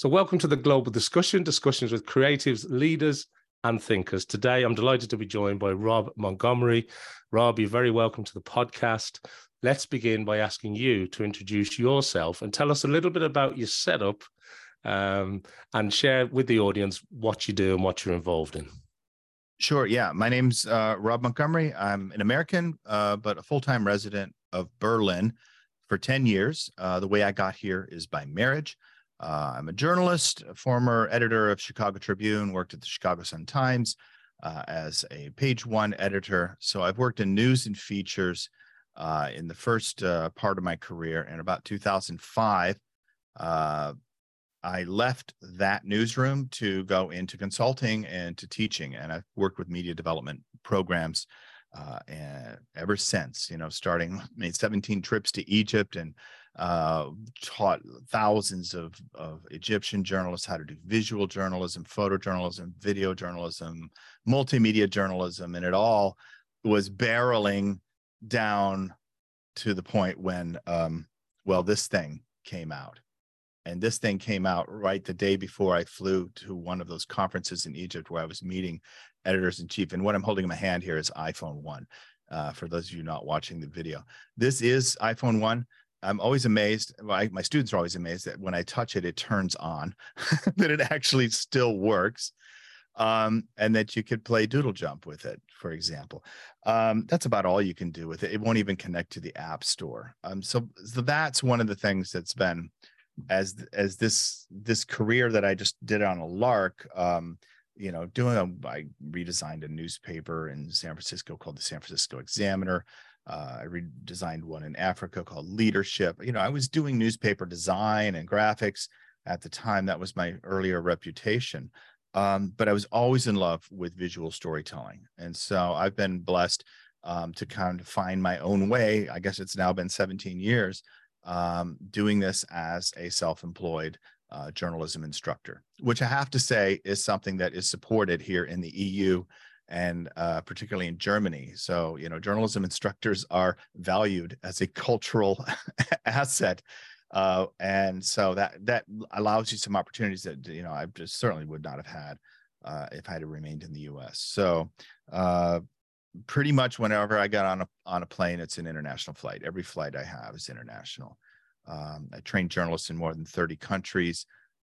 So, welcome to the Global Discussion, discussions with creatives, leaders, and thinkers. Today, I'm delighted to be joined by Robb Montgomery. Robb, you're very welcome to the podcast. Let's begin by asking you to introduce yourself and tell us a little bit about your setup um, and share with the audience what you do and what you're involved in. Sure. Yeah. My name's uh, Robb Montgomery. I'm an American, uh, but a full time resident of Berlin for 10 years. Uh, the way I got here is by marriage. Uh, I'm a journalist, a former editor of Chicago Tribune, worked at the Chicago Sun Times uh, as a page one editor. So I've worked in news and features uh, in the first uh, part of my career. In about 2005, uh, I left that newsroom to go into consulting and to teaching. And I've worked with media development programs uh, and ever since, you know, starting made 17 trips to Egypt and uh, taught thousands of, of Egyptian journalists how to do visual journalism, photojournalism, video journalism, multimedia journalism, and it all was barreling down to the point when, um, well, this thing came out. And this thing came out right the day before I flew to one of those conferences in Egypt where I was meeting editors in chief. And what I'm holding in my hand here is iPhone 1. Uh, for those of you not watching the video, this is iPhone 1. I'm always amazed. My, my students are always amazed that when I touch it, it turns on, that it actually still works, um, and that you could play Doodle Jump with it, for example. Um, that's about all you can do with it. It won't even connect to the App Store. Um, so, so that's one of the things that's been as as this this career that I just did on a lark. Um, you know, doing a, I redesigned a newspaper in San Francisco called the San Francisco Examiner. Uh, I redesigned one in Africa called Leadership. You know, I was doing newspaper design and graphics at the time. That was my earlier reputation. Um, but I was always in love with visual storytelling. And so I've been blessed um, to kind of find my own way. I guess it's now been 17 years um, doing this as a self employed uh, journalism instructor, which I have to say is something that is supported here in the EU and uh, particularly in Germany. So, you know, journalism instructors are valued as a cultural asset. Uh, and so that that allows you some opportunities that you know I just certainly would not have had uh, if I had remained in the U.S. So, uh, pretty much whenever I got on a on a plane, it's an international flight. Every flight I have is international. Um, I train journalists in more than 30 countries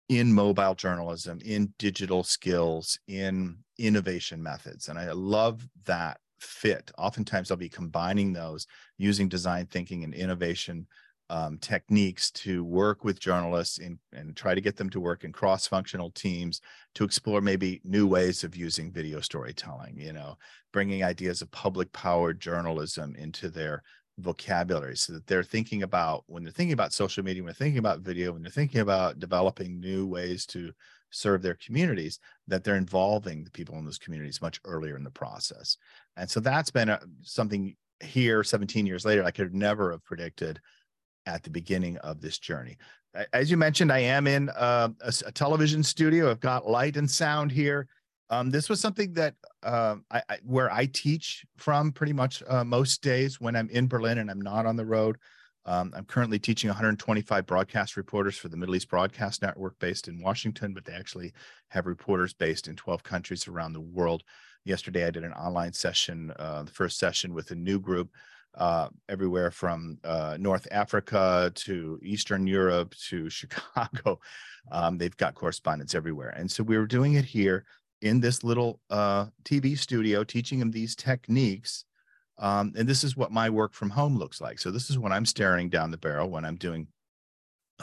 in mobile journalism, in digital skills, in innovation methods. And I love that fit. Oftentimes, I'll be combining those using design thinking and innovation um, techniques to work with journalists in, and try to get them to work in cross-functional teams to explore maybe new ways of using video storytelling. You know, bringing ideas of public-powered journalism into their vocabulary so that they're thinking about when they're thinking about social media when they're thinking about video when they're thinking about developing new ways to serve their communities that they're involving the people in those communities much earlier in the process. And so that's been a, something here 17 years later i could never have predicted at the beginning of this journey. As you mentioned i am in uh, a, a television studio. I've got light and sound here um, this was something that uh, I, I, where I teach from pretty much uh, most days when I'm in Berlin and I'm not on the road. Um, I'm currently teaching 125 broadcast reporters for the Middle East Broadcast Network based in Washington, but they actually have reporters based in 12 countries around the world. Yesterday, I did an online session, uh, the first session with a new group uh, everywhere from uh, North Africa to Eastern Europe to Chicago. Um, they've got correspondents everywhere. And so we were doing it here in this little uh, TV studio, teaching them these techniques. Um, and this is what my work from home looks like. So this is when I'm staring down the barrel when I'm doing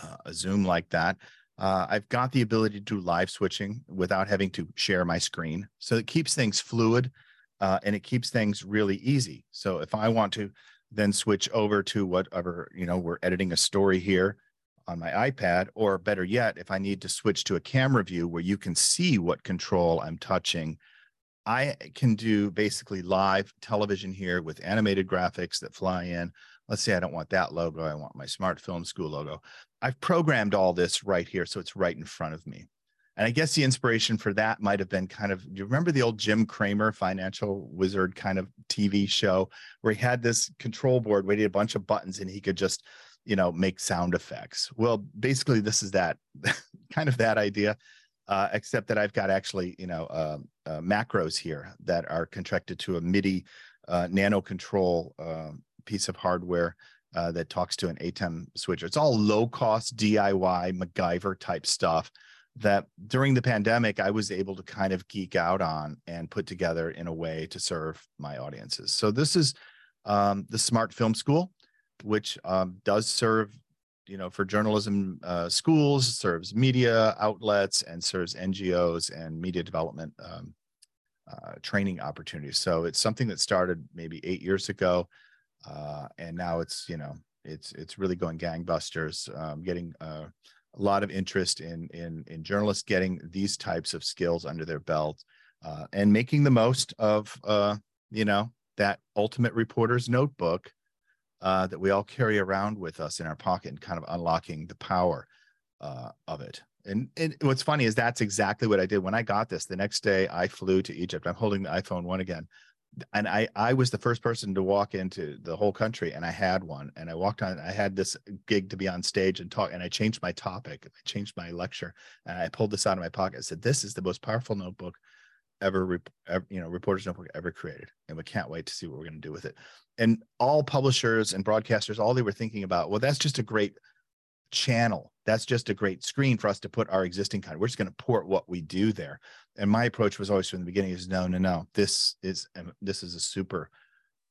uh, a Zoom like that. Uh, I've got the ability to do live switching without having to share my screen. So it keeps things fluid uh, and it keeps things really easy. So if I want to then switch over to whatever, you know, we're editing a story here on my iPad, or better yet, if I need to switch to a camera view where you can see what control I'm touching, I can do basically live television here with animated graphics that fly in. Let's say I don't want that logo, I want my smart film school logo. I've programmed all this right here, so it's right in front of me. And I guess the inspiration for that might have been kind of, do you remember the old Jim Cramer financial wizard kind of TV show where he had this control board where he had a bunch of buttons and he could just you know make sound effects well basically this is that kind of that idea, uh, except that I've got actually, you know, uh, uh, macros here that are contracted to a MIDI uh, nano control um, piece of hardware uh, that talks to an ATEM switcher. It's all low cost DIY MacGyver type stuff that during the pandemic I was able to kind of geek out on and put together in a way to serve my audiences. So this is um, the Smart Film School, which um, does serve, you know, for journalism uh, schools, serves media outlets, and serves NGOs and media development um, uh, training opportunities. So it's something that started maybe eight years ago, uh, and now it's you know it's it's really going gangbusters, um, getting uh, a lot of interest in in in journalists getting these types of skills under their belt uh, and making the most of uh, you know that ultimate reporter's notebook uh, that we all carry around with us in our pocket and kind of unlocking the power uh, of it. And, and what's funny is that's exactly what I did when I got this. The next day, I flew to Egypt. I'm holding the iPhone one again, and I I was the first person to walk into the whole country, and I had one. And I walked on. I had this gig to be on stage and talk, and I changed my topic. I changed my lecture, and I pulled this out of my pocket. I said, "This is the most powerful notebook ever, ever, you know reporters notebook ever created and we can't wait to see what we're going to do with it. And all publishers and broadcasters all they were thinking about well that's just a great channel. That's just a great screen for us to put our existing content. We're just going to port what we do there. And my approach was always from the beginning is no no no. This is um, this is a super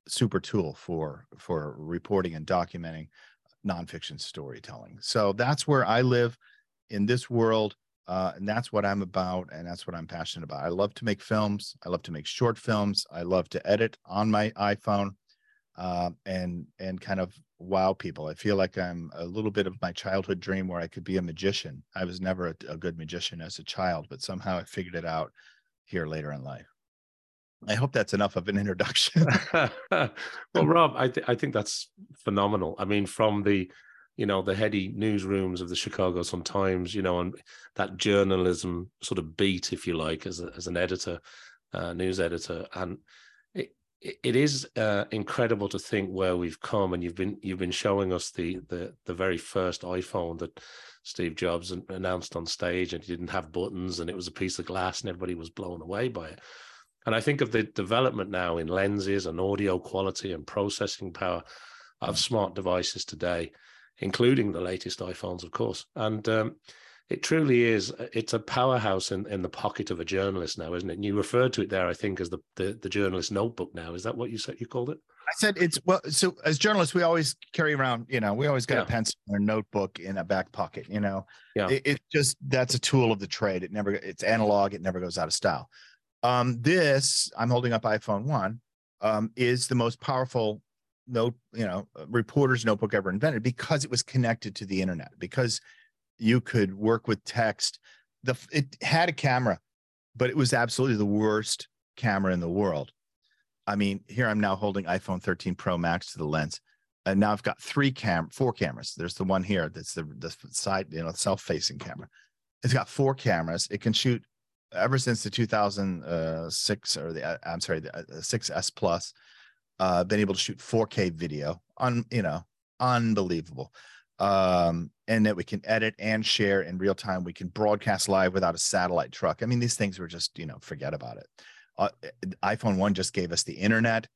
super tool for for reporting and documenting nonfiction storytelling. So that's where i live in this world uh, and that's what I'm about, and that's what I'm passionate about. I love to make films. I love to make short films. I love to edit on my iPhone, uh, and and kind of wow people. I feel like I'm a little bit of my childhood dream where I could be a magician. I was never a, a good magician as a child, but somehow I figured it out here later in life. I hope that's enough of an introduction. well, Robb, I, th- I think that's phenomenal. I mean, from the you know the heady newsrooms of the Chicago Sun Times, you know, and that journalism sort of beat, if you like, as a, as an editor, uh, news editor, and it it is uh, incredible to think where we've come. And you've been you've been showing us the the the very first iPhone that Steve Jobs announced on stage, and it didn't have buttons, and it was a piece of glass, and everybody was blown away by it. And I think of the development now in lenses and audio quality and processing power of smart devices today including the latest iPhones, of course. And um, it truly is. It's a powerhouse in, in the pocket of a journalist now, isn't it? And you referred to it there, I think, as the the, the journalist notebook. Now, is that what you said? You called it? I said it's well. So as journalists, we always carry around. You know, we always got yeah. a pencil or a notebook in a back pocket. You know, yeah. It, it just that's a tool of the trade. It never. It's analog. It never goes out of style. Um, this I'm holding up iPhone one. Um, is the most powerful note, you know, uh, reporter's notebook ever invented because it was connected to the internet, because you could work with text. The it had a camera, but it was absolutely the worst camera in the world. I mean, here I'm now holding iPhone 13 Pro Max to the lens. And now I've got three cam, four cameras. There's the one here that's the, the side, you know, self-facing camera. It's got four cameras. It can shoot ever since the 2006 uh, or the uh, I'm sorry, the 6S uh, Plus uh, been able to shoot 4K video on, you know, unbelievable. Um, and that we can edit and share in real time. We can broadcast live without a satellite truck. I mean, these things were just, you know, forget about it. Uh, iPhone 1 just gave us the internet,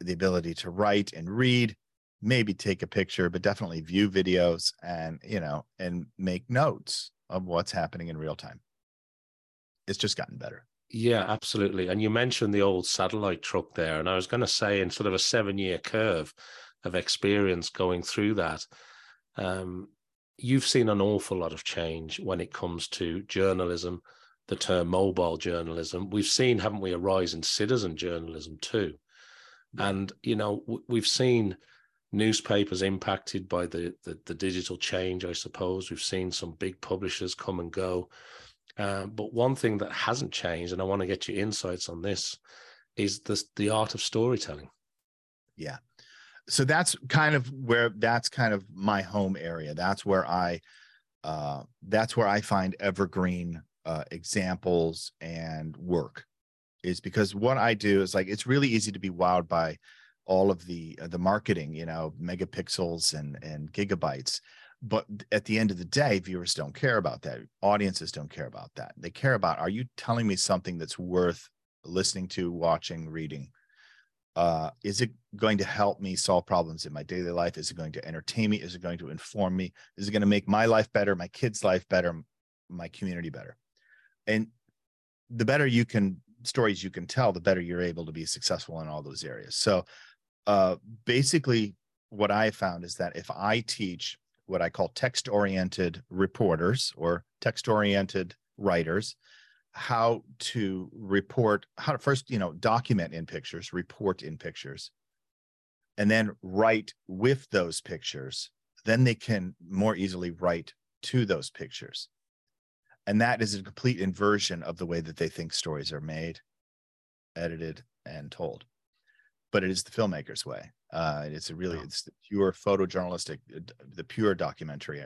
the ability to write and read, maybe take a picture, but definitely view videos and, you know, and make notes of what's happening in real time. It's just gotten better. Yeah, absolutely. And you mentioned the old satellite truck there. And I was going to say, in sort of a seven year curve of experience going through that, um, you've seen an awful lot of change when it comes to journalism, the term mobile journalism. We've seen, haven't we, a rise in citizen journalism too. And, you know, we've seen newspapers impacted by the, the, the digital change, I suppose. We've seen some big publishers come and go. Uh, but one thing that hasn't changed, and I want to get your insights on this, is the the art of storytelling. Yeah. So that's kind of where that's kind of my home area. That's where I uh, that's where I find evergreen uh, examples and work is because what I do is like it's really easy to be wowed by all of the uh, the marketing, you know, megapixels and and gigabytes. But at the end of the day viewers don't care about that. Audiences don't care about that. They care about are you telling me something that's worth listening to watching reading? Uh, is it going to help me solve problems in my daily life? Is it going to entertain me? Is it going to inform me? Is it going to make my life better my kids life better my community better? And the better you can stories you can tell the better you're able to be successful in all those areas. So uh, basically what i found is that if i teach what I call text oriented reporters or text oriented writers how to report how to first you know document in pictures report in pictures and then write with those pictures. Then they can more easily write to those pictures. And that is a complete inversion of the way that they think stories are made edited and told but it is the filmmaker's way uh, it's a really it's the pure photojournalistic, uh, the pure documentary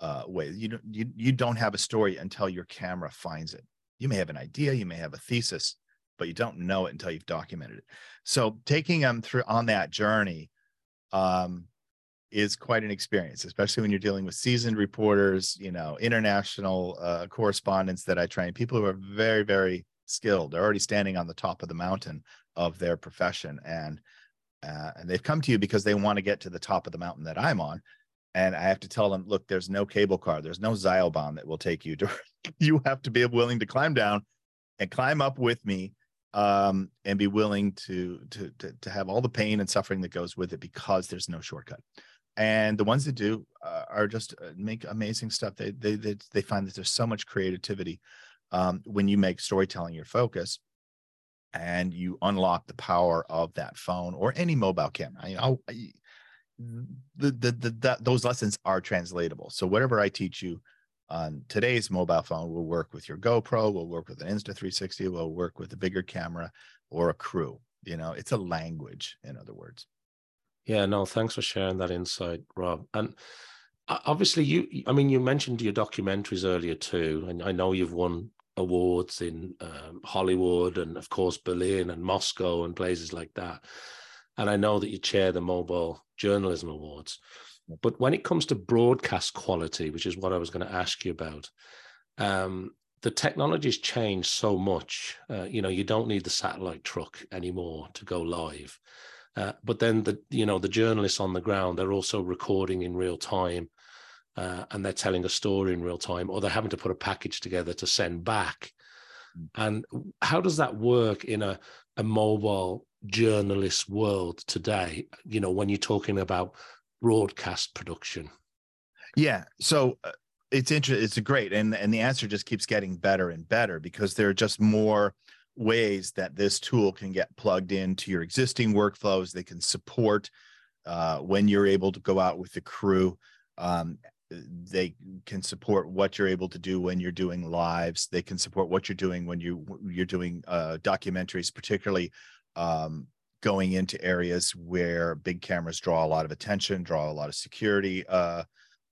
uh, way. You don't you you don't have a story until your camera finds it. You may have an idea, you may have a thesis, but you don't know it until you've documented it. So taking them through on that journey um, is quite an experience, especially when you're dealing with seasoned reporters, you know, international uh, correspondents that I train, people who are very very skilled. They're already standing on the top of the mountain of their profession and uh, and they've come to you because they want to get to the top of the mountain that I'm on. And I have to tell them, look, there's no cable car, there's no Seilbahn that will take you to. you have to be willing to climb down and climb up with me, um, and be willing to, to to to have all the pain and suffering that goes with it because there's no shortcut. And the ones that do uh, are just uh, make amazing stuff. They, they they they find that there's so much creativity um, when you make storytelling your focus and you unlock the power of that phone or any mobile camera. Know, I, the, the, the, the, those lessons are translatable. So whatever I teach you on today's mobile phone will work with your GoPro, will work with an Insta360, will work with a bigger camera or a crew. You know, it's a language, in other words. Yeah, no, thanks for sharing that insight, Robb. And obviously, you, I mean, you mentioned your documentaries earlier too, and I know you've won awards in um, Hollywood and, of course, Berlin and Moscow and places like that. And I know that you chair the Mobile Journalism Awards. But when it comes to broadcast quality, which is what I was going to ask you about, um, the technology's changed so much. Uh, you know, you don't need the satellite truck anymore to go live. Uh, but then the you know the journalists on the ground they're also recording in real time uh, and they're telling a story in real time, or they're having to put a package together to send back. Mm. And how does that work in a, a mobile journalist world today? You know, when you're talking about broadcast production. Yeah. So uh, it's interesting. It's great, and and the answer just keeps getting better and better because there are just more ways that this tool can get plugged into your existing workflows. They can support uh, when you're able to go out with the crew. Um, they can support what you're able to do when you're doing lives. They can support what you're doing when you you're doing uh, documentaries particularly um, going into areas where big cameras draw a lot of attention draw a lot of security uh,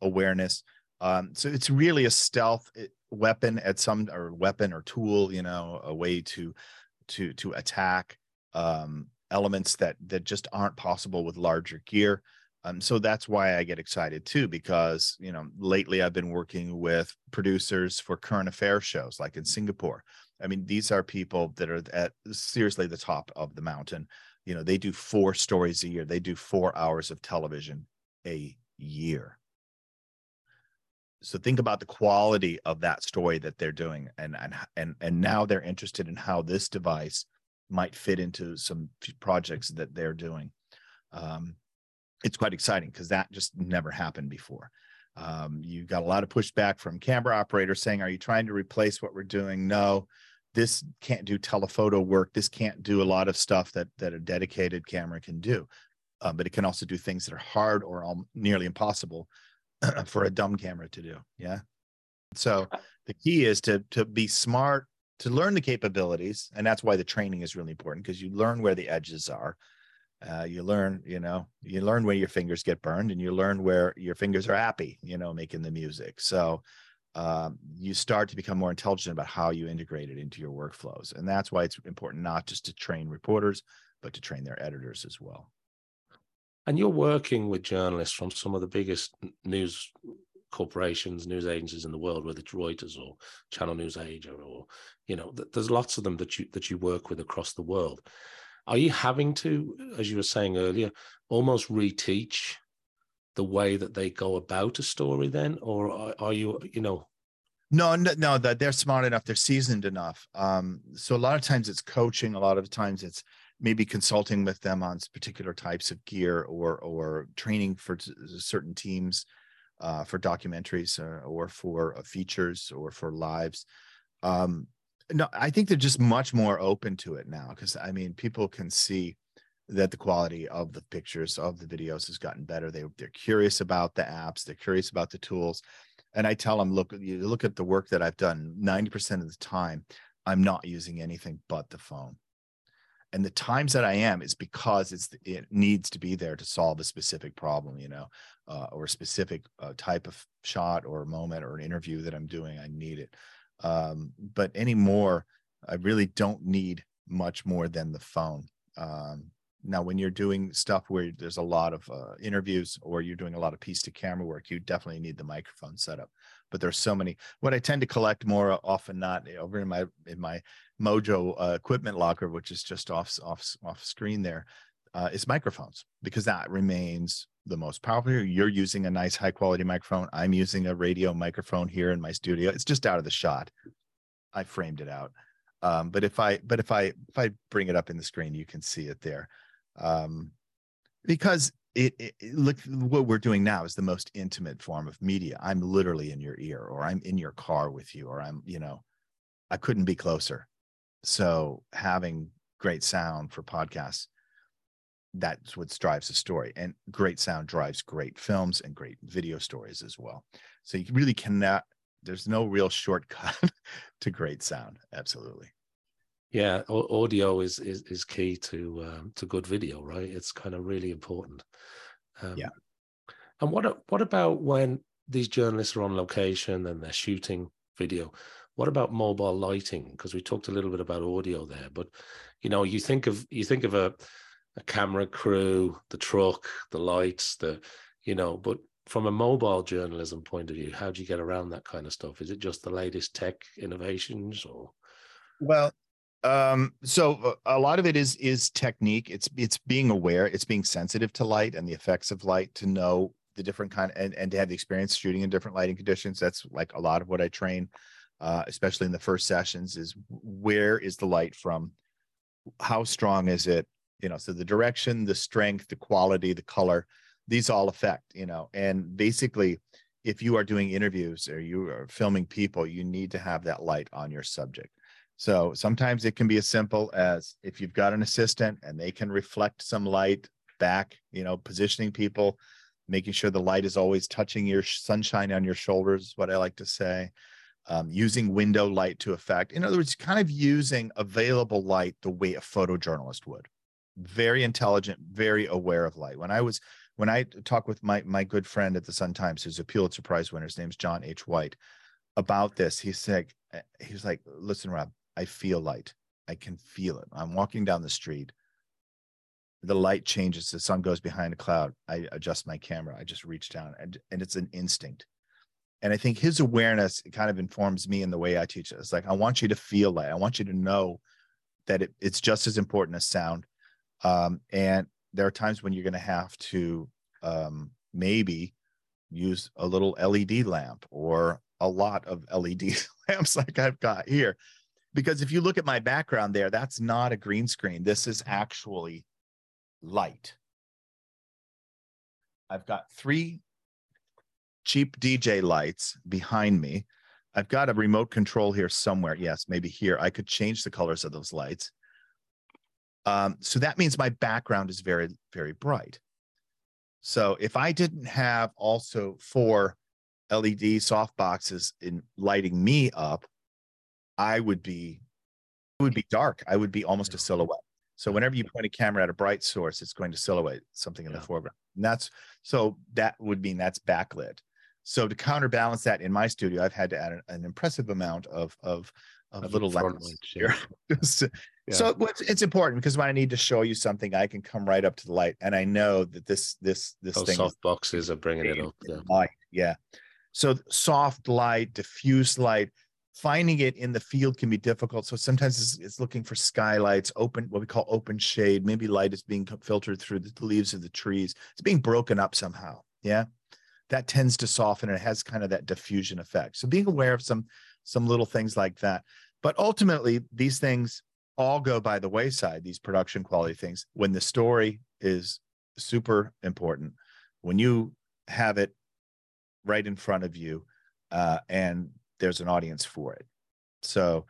awareness. Um, so it's really a stealth eh, weapon at some or weapon or tool you know a way to to to attack um, elements that that just aren't possible with larger gear um, so that's why I get excited too, because you know lately I've been working with producers for current affairs shows, like in Singapore. I mean, these are people that are at seriously the top of the mountain. You know, they do four stories a year. They do four hours of television a year. So think about the quality of that story that they're doing, and and and and now they're interested in how this device might fit into some projects that they're doing. Um, it's quite exciting because that just never happened before. Um, you got a lot of pushback from camera operators saying, Are you trying to replace what we're doing? No, this can't do telephoto work. This can't do a lot of stuff that, that a dedicated camera can do. Uh, but it can also do things that are hard or all, nearly impossible for a dumb camera to do. Yeah. So uh the key is to to be smart, to learn the capabilities, and that's why the training is really important because you learn where the edges are uh, you learn you know you learn where your fingers get burned and you learn where your fingers are happy you know making the music. So um, you start to become more intelligent about how you integrate it into your workflows. And that's why it's important not just to train reporters but to train their editors as well. And you're working with journalists from some of the biggest news corporations, news agencies in the world, whether it's Reuters or Channel News Asia, or you know, th- there's lots of them that you that you work with across the world. Are you having to, as you were saying earlier, almost reteach the way that they go about a story then, or are, are you, you know? No, no, no, that they're smart enough, they're seasoned enough. Um, so a lot of times it's coaching, a lot of times it's maybe consulting with them on particular types of gear or or training for certain teams uh, for documentaries or, or for uh, features or for lives. Um, no, I think they're just much more open to it now because I mean, people can see that the quality of the pictures of the videos has gotten better. They they're curious about the apps, they're curious about the tools, and I tell them, look, you look at the work that I've done. Ninety percent of the time, I'm not using anything but the phone and the times that i am is because it's it needs to be there to solve a specific problem you know uh, or a specific uh, type of shot or moment or an interview that i'm doing i need it um, but anymore i really don't need much more than the phone. Um, now when you're doing stuff where there's a lot of uh, interviews or you're doing a lot of piece to camera work you definitely need the microphone setup but there's so many what i tend to collect more often not over in my in my mojo uh, equipment locker which is just off off off screen there, uh, is microphones because that remains the most powerful you're using a nice high quality microphone. I'm using a radio microphone here in my studio. It's just out of the shot. I framed it out. Um, but if i but if i if i bring it up in the screen you can see it there. Um, because it, it, look what we're doing now is the most intimate form of media. I'm literally in your ear or i'm in your car with you or i'm you know i couldn't be closer. So having great sound for podcasts that's what drives the story and great sound drives great films and great video stories as well. So you really cannot there's no real shortcut to great sound absolutely. Yeah audio is is, is key to um, to good video right? It's kind of really important. Um, yeah. and what what about when these journalists are on location and they're shooting video? What about mobile lighting? Because we talked a little bit about audio there but you know you think of you think of a a camera crew the truck the lights the you know but from a mobile journalism point of view how do you get around that kind of stuff is it just the latest tech innovations or well um, so uh, a lot of it is is technique. It's it's being aware. It's being sensitive to light and the effects of light to know the different kind and, and to have the experience shooting in different lighting conditions. That's like a lot of what I train, uh, especially in the first sessions. Is where is the light from? How strong is it? You know, so the direction, the strength, the quality, the color, these all affect. You know, and basically, if you are doing interviews or you are filming people, you need to have that light on your subject so sometimes it can be as simple as if you've got an assistant and they can reflect some light back, you know, positioning people, making sure the light is always touching your sunshine on your shoulders, what I like to say. Um, using window light to effect. In other words, kind of using available light the way a photojournalist would. Very intelligent, very aware of light. When I was when I talk with my my good friend at the Sun Times, who's a Pulitzer Prize winner, his name's John H. White, about this, he said eh, he was like, "Listen, Robb, I feel light. I can feel it. I'm walking down the street. The light changes. The sun goes behind a cloud. I adjust my camera. I just reach down and, and it's an instinct. And I think his awareness kind of informs me in the way I teach it. It's like, I want you to feel light. I want you to know that it, it's just as important as sound. Um, and there are times when you're going to have to um, maybe use a little LED lamp or a lot of LED lamps like I've got here because if you look at my background there, that's not a green screen. This is actually light. I've got three cheap DJ lights behind me. I've got a remote control here somewhere. Yes, maybe here. I could change the colors of those lights. Um, so that means my background is very, very bright. So if I didn't have also four LED soft boxes in lighting me up, I would be it would be dark. I would be almost a silhouette. So whenever you point a camera at a bright source, it's going to silhouette something in yeah. the foreground. And that's so that would mean that's backlit. So to counterbalance that in my studio, I've had to add an, an impressive amount of of of little lamps here. Uh, yeah. So it's, it's, important because when I need to show you something, I can come right up to the light, and I know that this this this Those thing soft boxes are bringing it up. Yeah. Light. Yeah. So soft light, diffuse light, finding it in the field can be difficult. So sometimes it's, it's, looking for skylights, open, what we call open shade. Maybe light is being filtered through the leaves of the trees. It's being broken up somehow. Yeah. That tends to soften and it has kind of that diffusion effect. So being aware of some some little things like that. But ultimately, these things all go by the wayside, these production quality things, when the story is super important, when you have it right in front of you uh, and there's an audience for it. So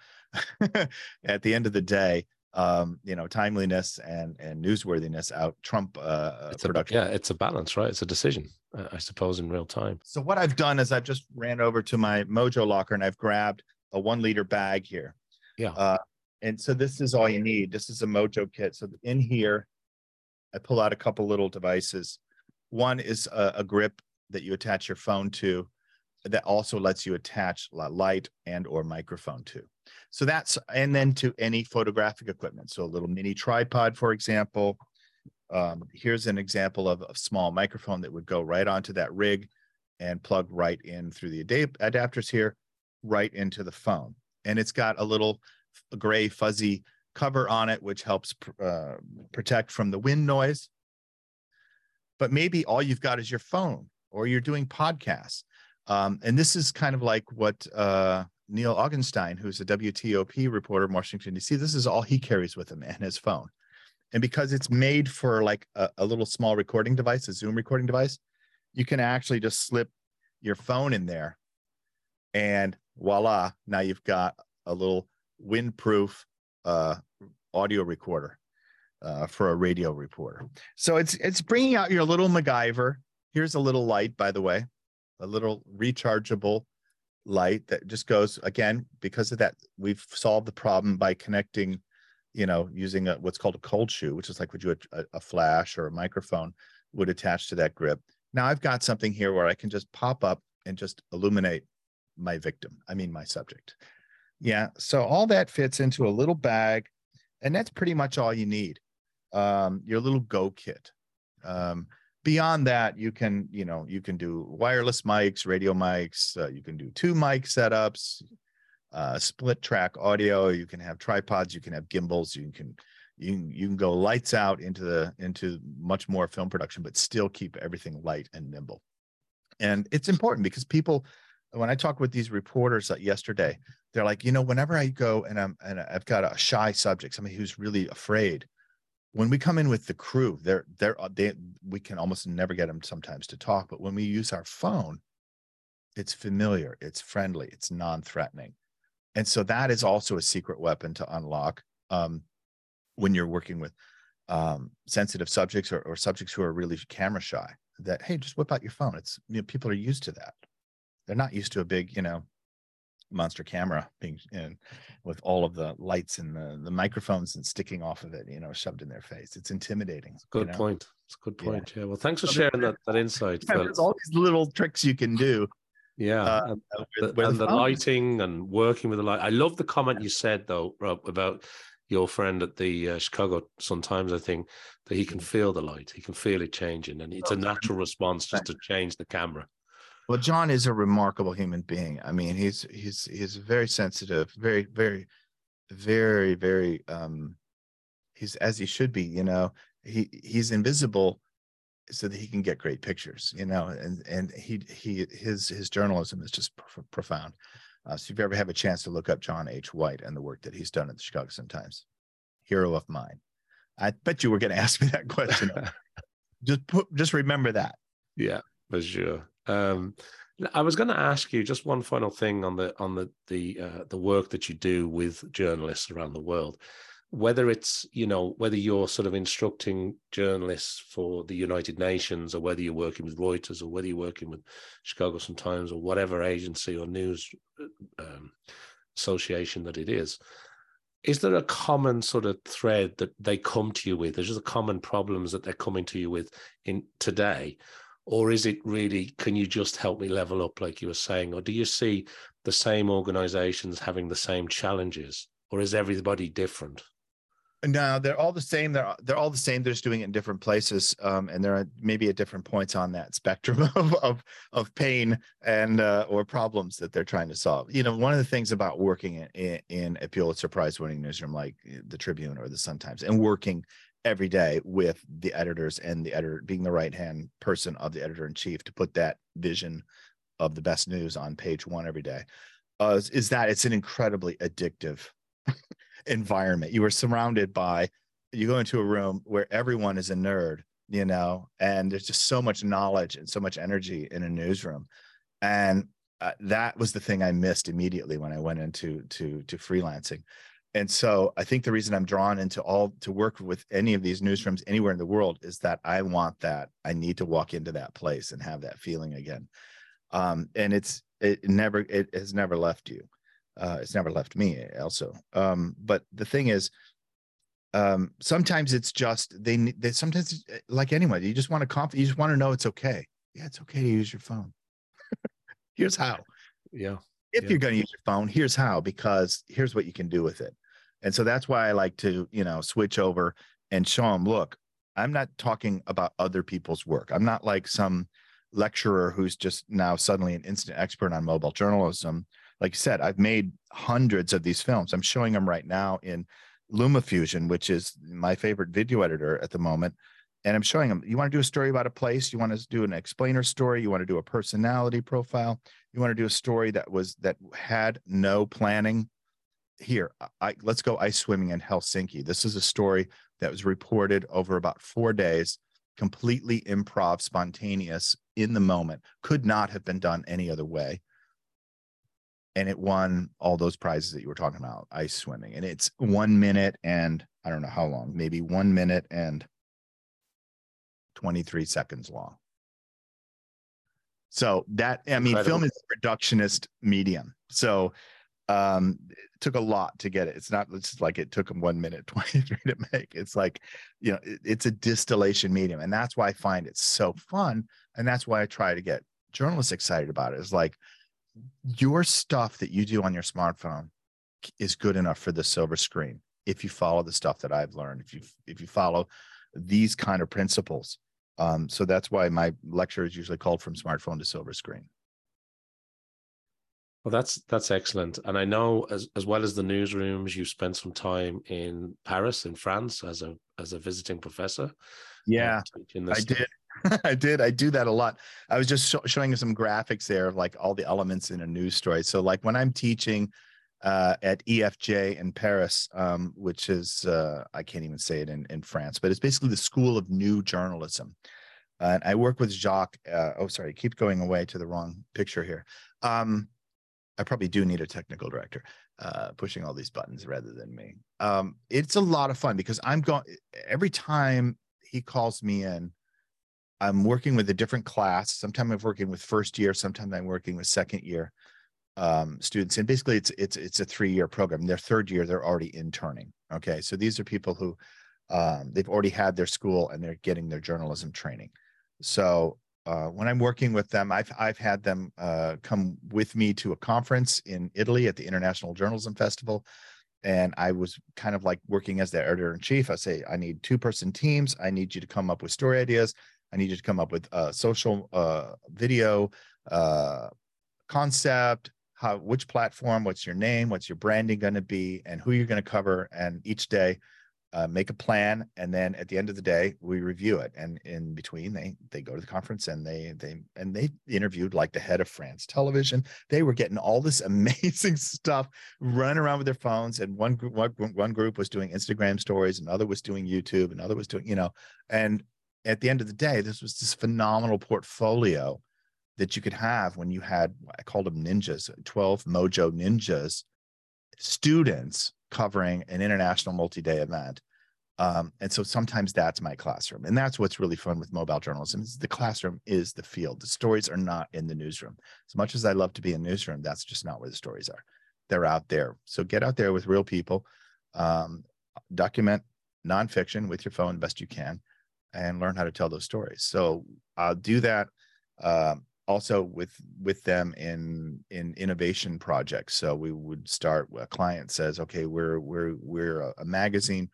at the end of the day, um, you know, timeliness and and newsworthiness out trump uh, it's production. A, yeah, it's a balance, right? It's a decision, uh, I suppose, in real time. So what I've done is I've just ran over to my Mojo locker and I've grabbed a one liter bag here. Yeah. Uh, and so this is all you need. This is a Mojo kit. So in here, I pull out a couple little devices. One is a, a grip that you attach your phone to that also lets you attach light and or microphone to. So that's, and then to any photographic equipment. So a little mini tripod, for example. Um, here's an example of a small microphone that would go right onto that rig and plug right in through the adapters here, right into the phone. And it's got a little gray fuzzy cover on it, which helps uh, protect from the wind noise. But maybe all you've got is your phone or you're doing podcasts. Um, and this is kind of like what uh, Neil Augenstein, who's a WTOP reporter in Washington, D.C., this is all he carries with him and his phone. And because it's made for like a, a little small recording device, a Zoom recording device, you can actually just slip your phone in there and voila, now you've got a little windproof uh, audio recorder uh, for a radio reporter. So it's it's bringing out your little MacGyver. Here's a little light, by the way, a little rechargeable light that just goes again because of that we've solved the problem by connecting you know using a, what's called a cold shoe which is like would you a, a flash or a microphone would attach to that grip. Now i've got something here where i can just pop up and just illuminate my victim i mean my subject. Yeah so all that fits into a little bag and that's pretty much all you need. Um, your little go kit. Um, beyond that you can you know you can do wireless mics radio mics uh, you can do two mic setups uh, split track audio you can have tripods you can have gimbals you can you you can go lights out into the into much more film production but still keep everything light and nimble. And it's important because people when i talk with these reporters uh, yesterday they're like you know whenever i go and i'm and i've got a shy subject somebody who's really afraid when we come in with the crew, they're they're uh, they we can almost never get them sometimes to talk, but when we use our phone, it's familiar, it's friendly, it's non-threatening, and so that is also a secret weapon to unlock um, when you're working with um, sensitive subjects or, or subjects who are really camera shy. That hey, just whip out your phone. It's you know, people are used to that. They're not used to a big you know monster camera being in with all of the lights and the, the microphones and sticking off of it, you know, shoved in their face. It's intimidating. good you know? point. It's a good point. Yeah. yeah. Well, thanks for sharing that, that insight. Yeah, there's all these little tricks you can do. Yeah. Uh, and, with, with and the, the lighting and working with the light. I love the comment you said though, Robb, about your friend at the uh, Chicago Sun Times, I think, that he can feel the light, he can feel it changing, and it's a natural response just to change the camera. Well, John is a remarkable human being. I mean, he's he's he's very sensitive, very very very very um he's as he should be, you know. He he's invisible so that he can get great pictures, you know, and and he he his his journalism is just profound. Uh, so if you ever have a chance to look up John H. White and the work that he's done at the Chicago Sun Times, hero of mine. I bet you were going to ask me that question. just put, just remember that. Yeah, for sure. Um, I was going to ask you just one final thing on the on the the uh, the work that you do with journalists around the world, whether it's you know whether you're sort of instructing journalists for the United Nations or whether you're working with Reuters or whether you're working with Chicago Sun Times or whatever agency or news uh, um, association that it is. Is there a common sort of thread that they come to you with? There's just common problems that they're coming to you with in today, or is it really can you just help me level up like you were saying or do you see the same organizations having the same challenges or is everybody different No, they're all the same. They're they're all the same. They're just doing it in different places, um, and they're maybe at different points on that spectrum of of, of pain and uh, or problems that they're trying to solve. You know, one of the things about working in, in a Pulitzer Prize winning newsroom like the Tribune or the Sun Times, and working every day with the editors and the editor being the right hand person of the editor in chief to put that vision of the best news on page one every day, uh, is that it's an incredibly addictive environment. You are surrounded by, you go into a room where everyone is a nerd, you know, and there's just so much knowledge and so much energy in a newsroom. And uh, that was the thing I missed immediately when I went into to to freelancing. And so I think the reason I'm drawn into all to work with any of these newsrooms anywhere in the world is that I want that. I need to walk into that place and have that feeling again. Um, and it's it never it has never left you. Uh, it's never left me also. Um, but the thing is, um, sometimes it's just they they sometimes eh, like anyone, you just want to comp you just want to know it's okay. Yeah, it's okay to use your phone. here's how. Yeah. If yeah. you're going to use your phone, here's how because here's what you can do with it. And so that's why I like to, you know, switch over and show them, look, I'm not talking about other people's work. I'm not like some lecturer who's just now suddenly an instant expert on mobile journalism like you said, I've made hundreds of these films. I'm showing them right now in LumaFusion, which is my favorite video editor at the moment. And I'm showing them, you want to do a story about a place, you want to do an explainer story, you want to do a personality profile, you want to do a story that was that had no planning. Here, I, let's go ice swimming in Helsinki. This is a story that was reported over about four days, completely improv, spontaneous in the moment, could not have been done any other way. And it won all those prizes that you were talking about ice swimming. And it's one minute and i don't know how long maybe one minute and 23 seconds long. So that i mean Incredible. film is a reductionist medium. So um it took a lot to get it it's not it's like it took them one minute 23 to make it's like you know it, it's a distillation medium and that's why i find it so fun and that's why i try to get journalists excited about it is like your stuff that you do on your smartphone is good enough for the silver screen if you follow the stuff that I've learned, if you if you follow these kind of principles. Um, so that's why my lecture is usually called from smartphone to silver screen. Well, that's that's excellent, and I know as as well as the newsrooms, you spent some time in Paris, in France, as a as a visiting professor. Yeah, uh, I did. I did. I do that a lot. I was just sh- showing you some graphics there of like all the elements in a news story. So, like when I'm teaching uh, at EFJ in Paris, um, which is, uh, I can't even say it in, in France, but it's basically the School of New Journalism. and I work with Jacques. Uh, oh, sorry, keep going away to the wrong picture here. Um, I probably do need a technical director uh, pushing all these buttons rather than me. Um, it's a lot of fun because I'm going every time he calls me in I'm working with a different class. Sometimes I'm working with first year, sometimes I'm working with second year um, students. And basically it's it's it's a three-year program. Their third year, they're already interning. Okay. So these are people who um, they've already had their school and they're getting their journalism training. So uh, when I'm working with them, I've I've had them uh, come with me to a conference in Italy at the International Journalism Festival, and I was kind of like working as the editor in chief. I say I need two person teams. I need you to come up with story ideas. I need you to come up with a social uh, video uh, concept, how which platform, what's your name, what's your branding going to be, and who you're going to cover. And each day, uh, make a plan, and then at the end of the day, we review it. And in between, they they go to the conference and they they and they interviewed like the head of France Television. They were getting all this amazing stuff, running around with their phones. And one group one, one group was doing Instagram stories, another was doing YouTube, another was doing you know, and at the end of the day, this was this phenomenal portfolio that you could have when you had, I called them ninjas, 12 Mojo ninjas, students covering an international multi day event. Um, and so sometimes that's my classroom. And that's what's really fun with mobile journalism is the classroom is the field. The stories are not in the newsroom. As much as I love to be in newsroom, that's just not where the stories are. They're out there. So get out there with real people, um, document nonfiction with your phone best you can and learn how to tell those stories. So I'll do that um, also with with them in in innovation projects. So we would start. A client says, "Okay, we're we're we're a, magazine.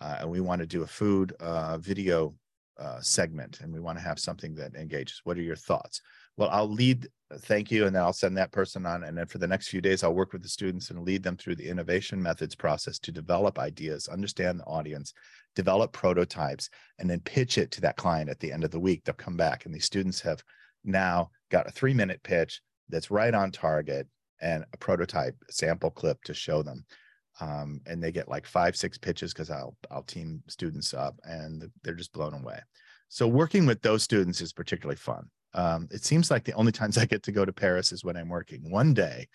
uh, and we want to do a food uh, video uh, segment, and we want to have something that engages. What are your thoughts? Well, I'll lead. Thank you, and then I'll send that person on, and then for the next few days, I'll work with the students and lead them through the innovation methods process to develop ideas, understand the audience, develop prototypes, and then pitch it to that client at the end of the week. They'll come back, and these students have now got a three-minute pitch that's right on target and a prototype sample clip to show them. Um, and they get like five six pitches because i'll i'll team students up and they're just blown away. So working with those students is particularly fun. Um, it seems like the only times i get to go to paris is when i'm working. One day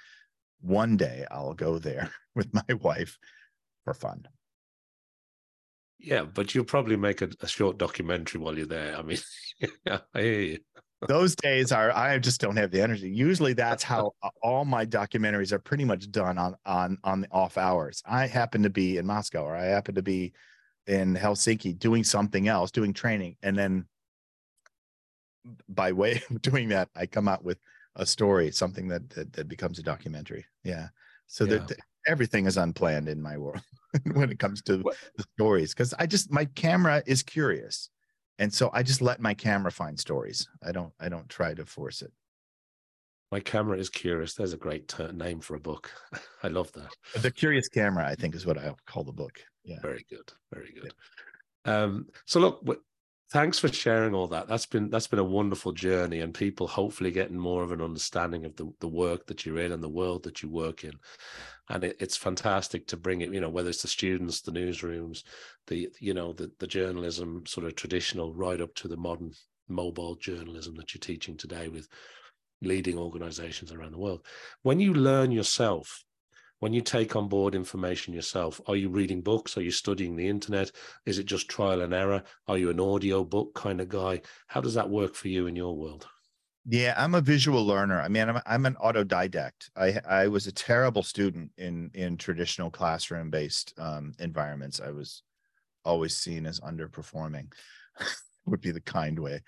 one day i'll go there with my wife for fun. Yeah but you'll probably make a, a short documentary while you're there. I mean i hear you those days are i just don't have the energy. Usually that's how all my documentaries are pretty much done on on on the off hours. I happen to be in moscow or i happen to be in helsinki doing something else doing training. And then by way of doing that i come out with a story something that that, that becomes a documentary. Yeah. So yeah. that everything is unplanned in my world when it comes to what? the stories because i just my camera is curious and so i just let my camera find stories. I don't i don't try to force it. My camera is curious. There's a great ter- name for a book. I love that. The curious camera i think is what i call the book. Yeah. Very good. Very good. Yeah. um so look thanks for sharing all that. That's been that's been a wonderful journey and people hopefully getting more of an understanding of the, the work that you're in and the world that you work in. And it, it's fantastic to bring it you know whether it's the students the newsrooms the you know the, the journalism sort of traditional right up to the modern mobile journalism that you're teaching today with leading organizations around the world. When you learn yourself when you take on board information yourself are you reading books? Are you studying the internet? Is it just trial and error? Are you an audio book kind of guy? How does that work for you in your world? Yeah i'm a visual learner. I mean i'm, I'm an autodidact. I i was a terrible student in in traditional classroom based um, environments. I was always seen as underperforming would be the kind way.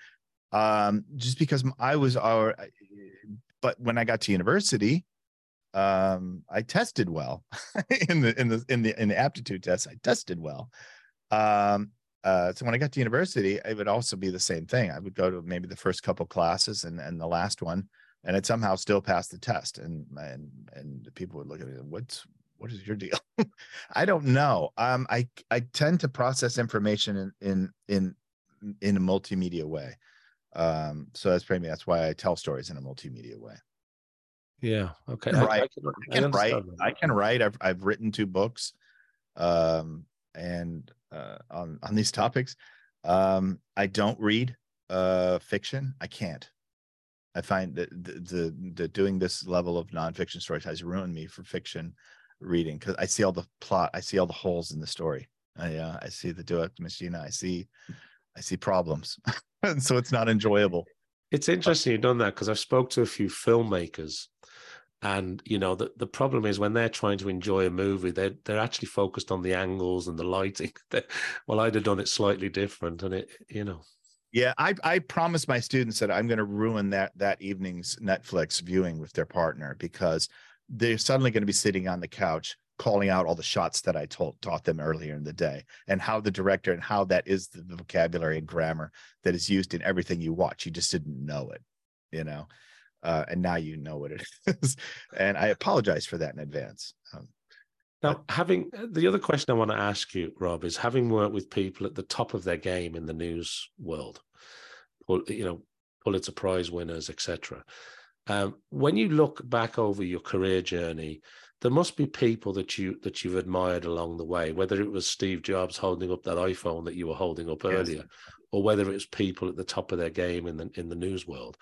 Um just because i was our but when i got to university um, I tested well in the in the in the in the aptitude test. I tested well. Um, uh, so when I got to university, it would also be the same thing. I would go to maybe the first couple classes and and the last one, and it somehow still passed the test. And and and people would look at me, what's what is your deal? I don't know. Um, I I tend to process information in in in in a multimedia way. Um, so that's probably that's why I tell stories in a multimedia way. Yeah. Okay. I, I, can, I can, I write. I can write. I've I've written two books, um, and uh, on on these topics. Um, I don't read uh fiction. I can't. I find that the, the, the doing this level of nonfiction stories has ruined me for fiction reading because I see all the plot. I see all the holes in the story. I uh, I see the duet machine. I see I see problems, and so it's not enjoyable. It's interesting you've done that because I've spoke to a few filmmakers and you know the, the problem is when they're trying to enjoy a movie they're they're actually focused on the angles and the lighting. Well i'd have done it slightly different and it you know. Yeah i i promised my students that i'm going to ruin that that evening's netflix viewing with their partner because they're suddenly going to be sitting on the couch calling out all the shots that i told taught them earlier in the day and how the director and how that is the vocabulary and grammar that is used in everything you watch. You just didn't know it you know uh, and now you know what it is. and I apologize for that in advance. Um, now, having uh, the other question I want to ask you, Robb, is having worked with people at the top of their game in the news world, you know, Pulitzer Prize winners, etc. Um, when you look back over your career journey, there must be people that you that you've admired along the way, whether it was Steve Jobs holding up that iPhone that you were holding up yes. earlier, or whether it was people at the top of their game in the in the news world.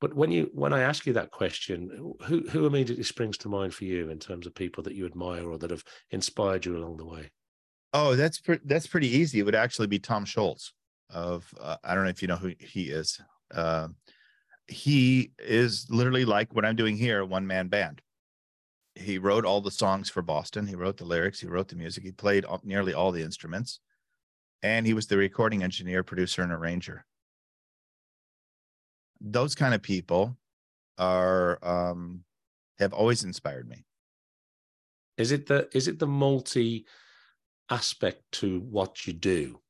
But when you when I ask you that question, who who immediately springs to mind for you in terms of people that you admire or that have inspired you along the way? Oh, that's pre- that's pretty easy. It would actually be Tom Scholz of uh, I don't know if you know who he is. Uh, he is literally like what I'm doing here, one man band. He wrote all the songs for Boston. He wrote the lyrics. He wrote the music. He played nearly all the instruments, and he was the recording engineer, producer, and arranger those kind of people are um have always inspired me. Is it the is it the multi aspect to what you do?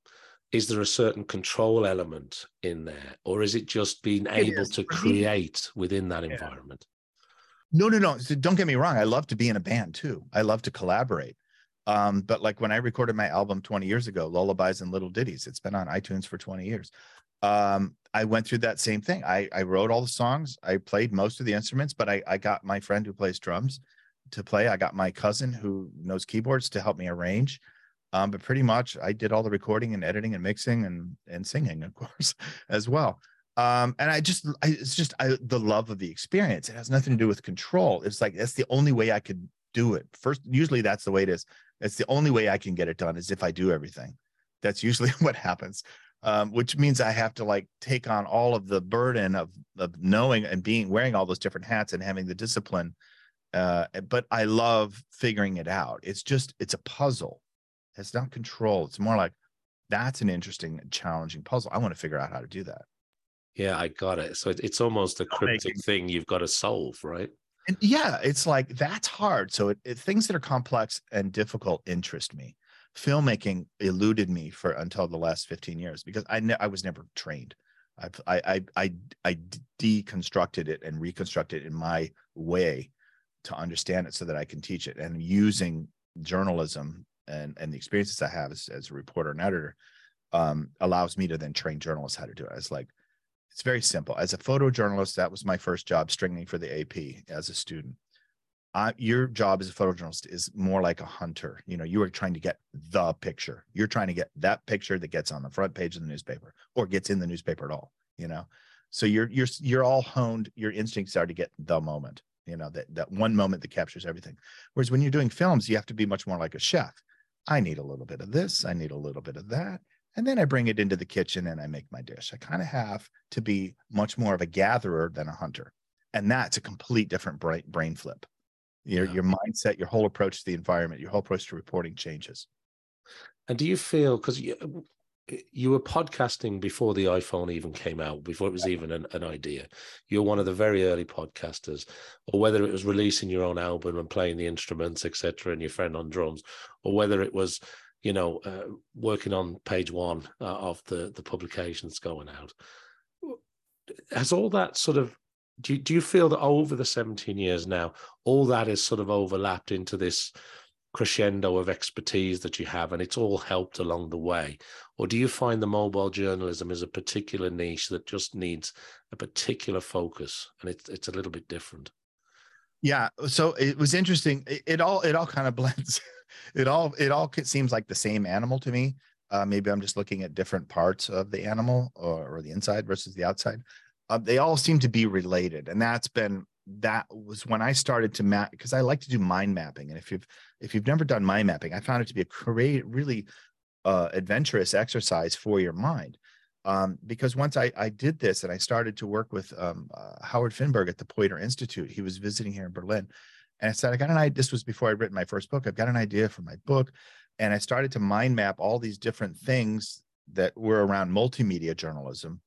Is there a certain control element in there or is it just being able to create within that yeah. environment? No no no. So don't get me wrong. I love to be in a band too. I love to collaborate. Um, but like when i recorded my album 20 years ago lullabies and little ditties it's been on itunes for 20 years um, i went through that same thing I, I wrote all the songs i played most of the instruments but I, I got my friend who plays drums to play i got my cousin who knows keyboards to help me arrange um, but pretty much I did all the recording and editing and mixing and and singing, of course, as well. Um, and I just, I, it's just I, the love of the experience. It has nothing to do with control. It's like that's the only way I could do it. First, usually that's the way it is. It's the only way I can get it done is if I do everything. That's usually what happens. Um, which means I have to like take on all of the burden of of knowing and being wearing all those different hats and having the discipline. Uh, but I love figuring it out. It's just it's a puzzle it's not control. It's more like that's an interesting, challenging puzzle. I want to figure out how to do that. Yeah, I got it. So it's almost a cryptic thing you've got to solve, right? And yeah, it's like that's hard. So it, it, things that are complex and difficult interest me. Filmmaking eluded me for until the last 15 years because I ne- I was never trained. I, I I I deconstructed it and reconstructed it in my way to understand it so that I can teach it. And using journalism and and the experiences I have as, as a reporter and editor um, allows me to then train journalists how to do it. It's like it's very simple. As a photojournalist, that was my first job, stringing for the AP as a student. Your job as a photojournalist is more like a hunter. You know, you are trying to get the picture. You're trying to get that picture that gets on the front page of the newspaper or gets in the newspaper at all. You know, so you're you're you're all honed. Your instincts are to get the moment. You know that that one moment that captures everything. Whereas when you're doing films, you have to be much more like a chef. I need a little bit of this, I need a little bit of that. And then I bring it into the kitchen and I make my dish. I kind of have to be much more of a gatherer than a hunter. And that's a complete different brain flip. Your, yeah. your mindset, your whole approach to the environment, your whole approach to reporting changes. And do you feel, because you, you were podcasting before the iPhone even came out, before it was even an, an, idea. You're one of the very early podcasters, or whether it was releasing your own album and playing the instruments, etc., and your friend on drums, or whether it was, you know, uh, working on page one uh, of the the publications going out. Has all that sort of do you, do you feel that over the 17 years now, all that is sort of overlapped into this crescendo of expertise that you have and it's all helped along the way? Or do you find the mobile journalism is a particular niche that just needs a particular focus and it's it's a little bit different? Yeah so it was interesting. It, it all it all kind of blends. It all it all seems like the same animal to me. Uh, maybe i'm just looking at different parts of the animal or, or the inside versus the outside uh, they all seem to be related and that's been that was when I started to map because I like to do mind mapping. And if you've if you've never done mind mapping, I found it to be a great, really uh, adventurous exercise for your mind. Um, because once I, I did this and I started to work with um, uh, Howard Finberg at the Poynter Institute, he was visiting here in Berlin. And I said, I got an idea. This was before I'd written my first book. I've got an idea for my book. And I started to mind map all these different things that were around multimedia journalism,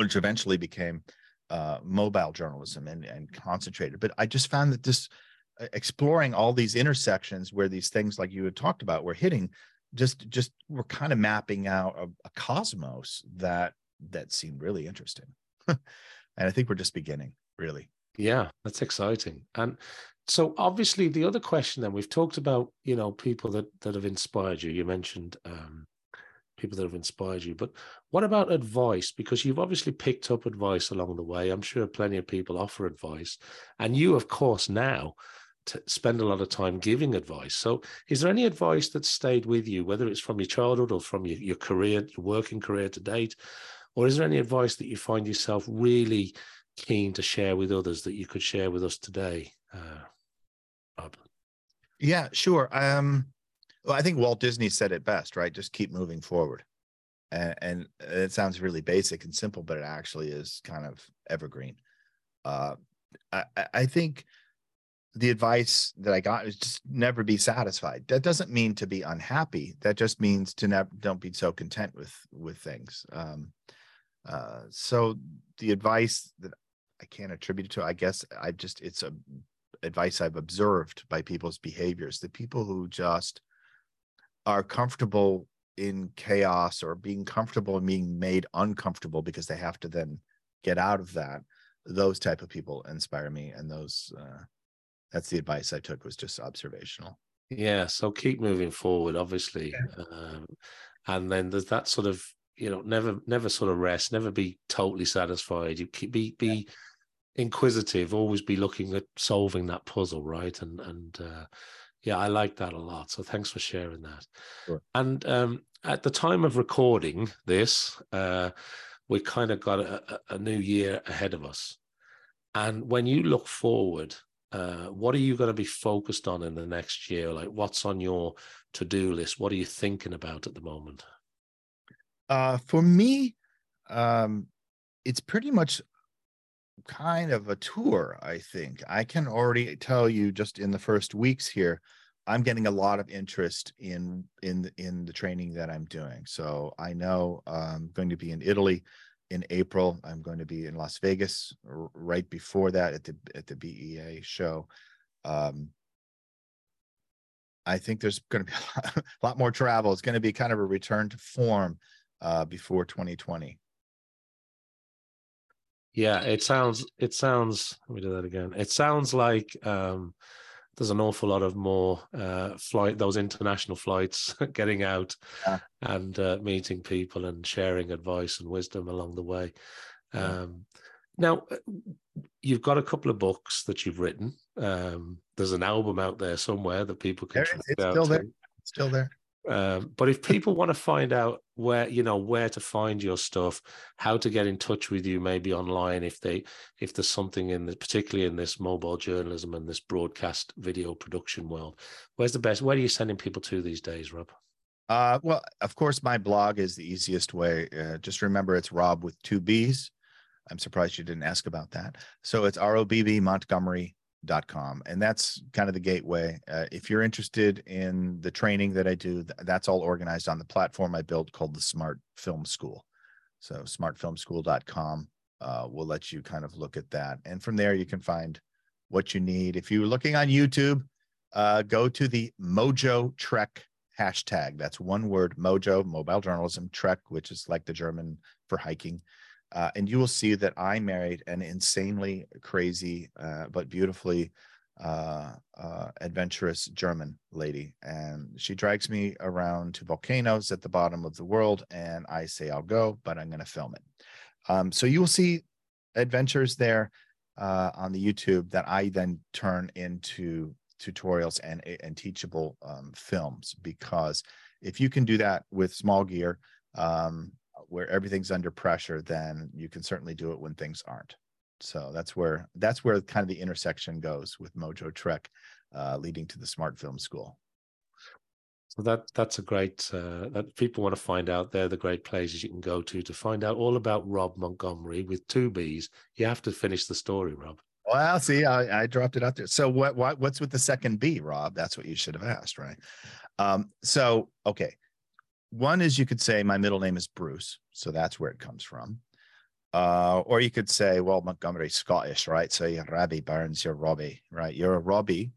which eventually became uh, mobile journalism and, and concentrated. But I just found that this uh, exploring all these intersections where these things like you had talked about were hitting just just we're kind of mapping out a, a cosmos that that seemed really interesting. And i think we're just beginning really. Yeah that's exciting. And so obviously the other question then we've talked about you know people that that have inspired you. You mentioned um people that have inspired you. But what about advice? Because you've obviously picked up advice along the way. I'm sure plenty of people offer advice. And you, of course, now spend a lot of time giving advice. So, is there any advice that stayed with you, whether it's from your childhood or from your, your career, your working career to date? Or is there any advice that you find yourself really keen to share with others that you could share with us today? Uh, Robb? Yeah, sure. Um, well, I think Walt Disney said it best, right? Just keep moving forward. And, and it sounds really basic and simple, but it actually is kind of evergreen. Uh, I, I think the advice that I got is just never be satisfied. That doesn't mean to be unhappy. That just means to never don't be so content with with things. Um, uh, so the advice that I can't attribute it to, I guess I just it's a advice I've observed by people's behaviors. The people who just are comfortable in chaos or being comfortable and being made uncomfortable because they have to then get out of that those type of people inspire me and those uh, that's the advice i took was just observational yeah so keep moving forward obviously yeah. um, and then there's that sort of you know never never sort of rest never be totally satisfied you keep be be yeah. inquisitive always be looking at solving that puzzle right and and uh, yeah i like that a lot so thanks for sharing that. Sure. and um, at the time of recording this uh, we kind of got a, a, new year ahead of us. And when you look forward uh, what are you going to be focused on in the next year? Like what's on your to-do list? What are you thinking about at the moment? Uh, for me, um, it's pretty much kind of a tour. I think I can already tell you just in the first weeks here, I'm getting a lot of interest in in in the training that I'm doing. So I know I'm going to be in Italy in April. I'm going to be in Las Vegas right before that at the at the BEA show. Um, I think there's going to be a lot, a lot more travel. It's going to be kind of a return to form uh, before 2020. Yeah, it sounds. It sounds. Let me do that again. It sounds like um, there's an awful lot of more uh, flight, those international flights, getting out yeah. and uh, meeting people and sharing advice and wisdom along the way. Um, now, uh, you've got a couple of books that you've written. Um, there's an album out there somewhere that people can. There, it's still there. It's still there. Um, but if people want to find out where you know where to find your stuff, how to get in touch with you, maybe online, if they if there's something in the, particularly in this mobile journalism and this broadcast video production world, where's the best? Where are you sending people to these days, Robb? Uh, well, of course, my blog is the easiest way. Uh, just remember, it's Rob with two B's. I'm surprised you didn't ask about that. So it's R O B B Montgomery com and that's kind of the gateway uh, if you're interested in the training that i do that's all organized on the platform i built called the smart film school. So smartfilmschool.com uh, will let you kind of look at that and from there you can find what you need. If you're looking on youtube uh, go to the mojo trek hashtag. That's one word mojo mobile journalism trek which is like the german for hiking uh, and you will see that I married an insanely crazy uh, but beautifully uh, uh, adventurous German lady. And she drags me around to volcanoes at the bottom of the world. And I say, I'll go, but I'm going to film it. Um, so you will see adventures there uh, on the YouTube that I then turn into tutorials and, and teachable um, films. Because if you can do that with small gear, um, where everything's under pressure, then you can certainly do it when things aren't. So that's where that's where kind of the intersection goes with Mojo Trek, uh, leading to the Smart Film School. So that that's a great uh, that people want to find out. They're the great places you can go to to find out all about Robb Montgomery with two B's. You have to finish the story, Robb. Well, see, I, I dropped it out there. So what, what what's with the second B, Robb? That's what you should have asked, right? Um, so okay, one is you could say my middle name is Bruce, so that's where it comes from. Uh, or you could say, well, Montgomery's Scottish, right? So you're Robbie Burns, you're Robbie, right? You're a Robbie.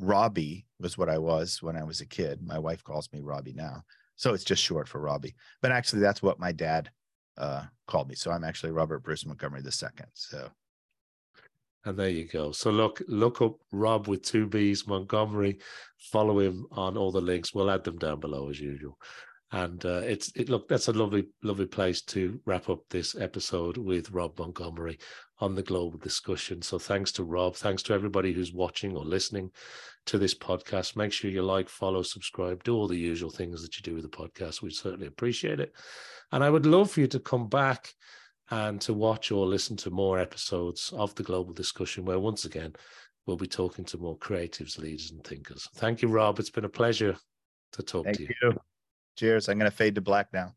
Robbie was what I was when I was a kid. My wife calls me Robbie now. So it's just short for Robbie. But actually, that's what my dad uh, called me. So I'm actually Robert Bruce Montgomery second. So and there you go. So look, look up Rob with two B's Montgomery. Follow him on all the links. We'll add them down below as usual. And uh, it's it look that's a lovely lovely place to wrap up this episode with Robb Montgomery on the global discussion. So thanks to Robb, thanks to everybody who's watching or listening to this podcast. Make sure you like, follow, subscribe, do all the usual things that you do with the podcast. We'd certainly appreciate it. And I would love for you to come back and to watch or listen to more episodes of the global discussion where once again we'll be talking to more creatives, leaders, and thinkers. Thank you, Robb. It's been a pleasure to talk Thank to you. you. Cheers. I'm going to fade to black now.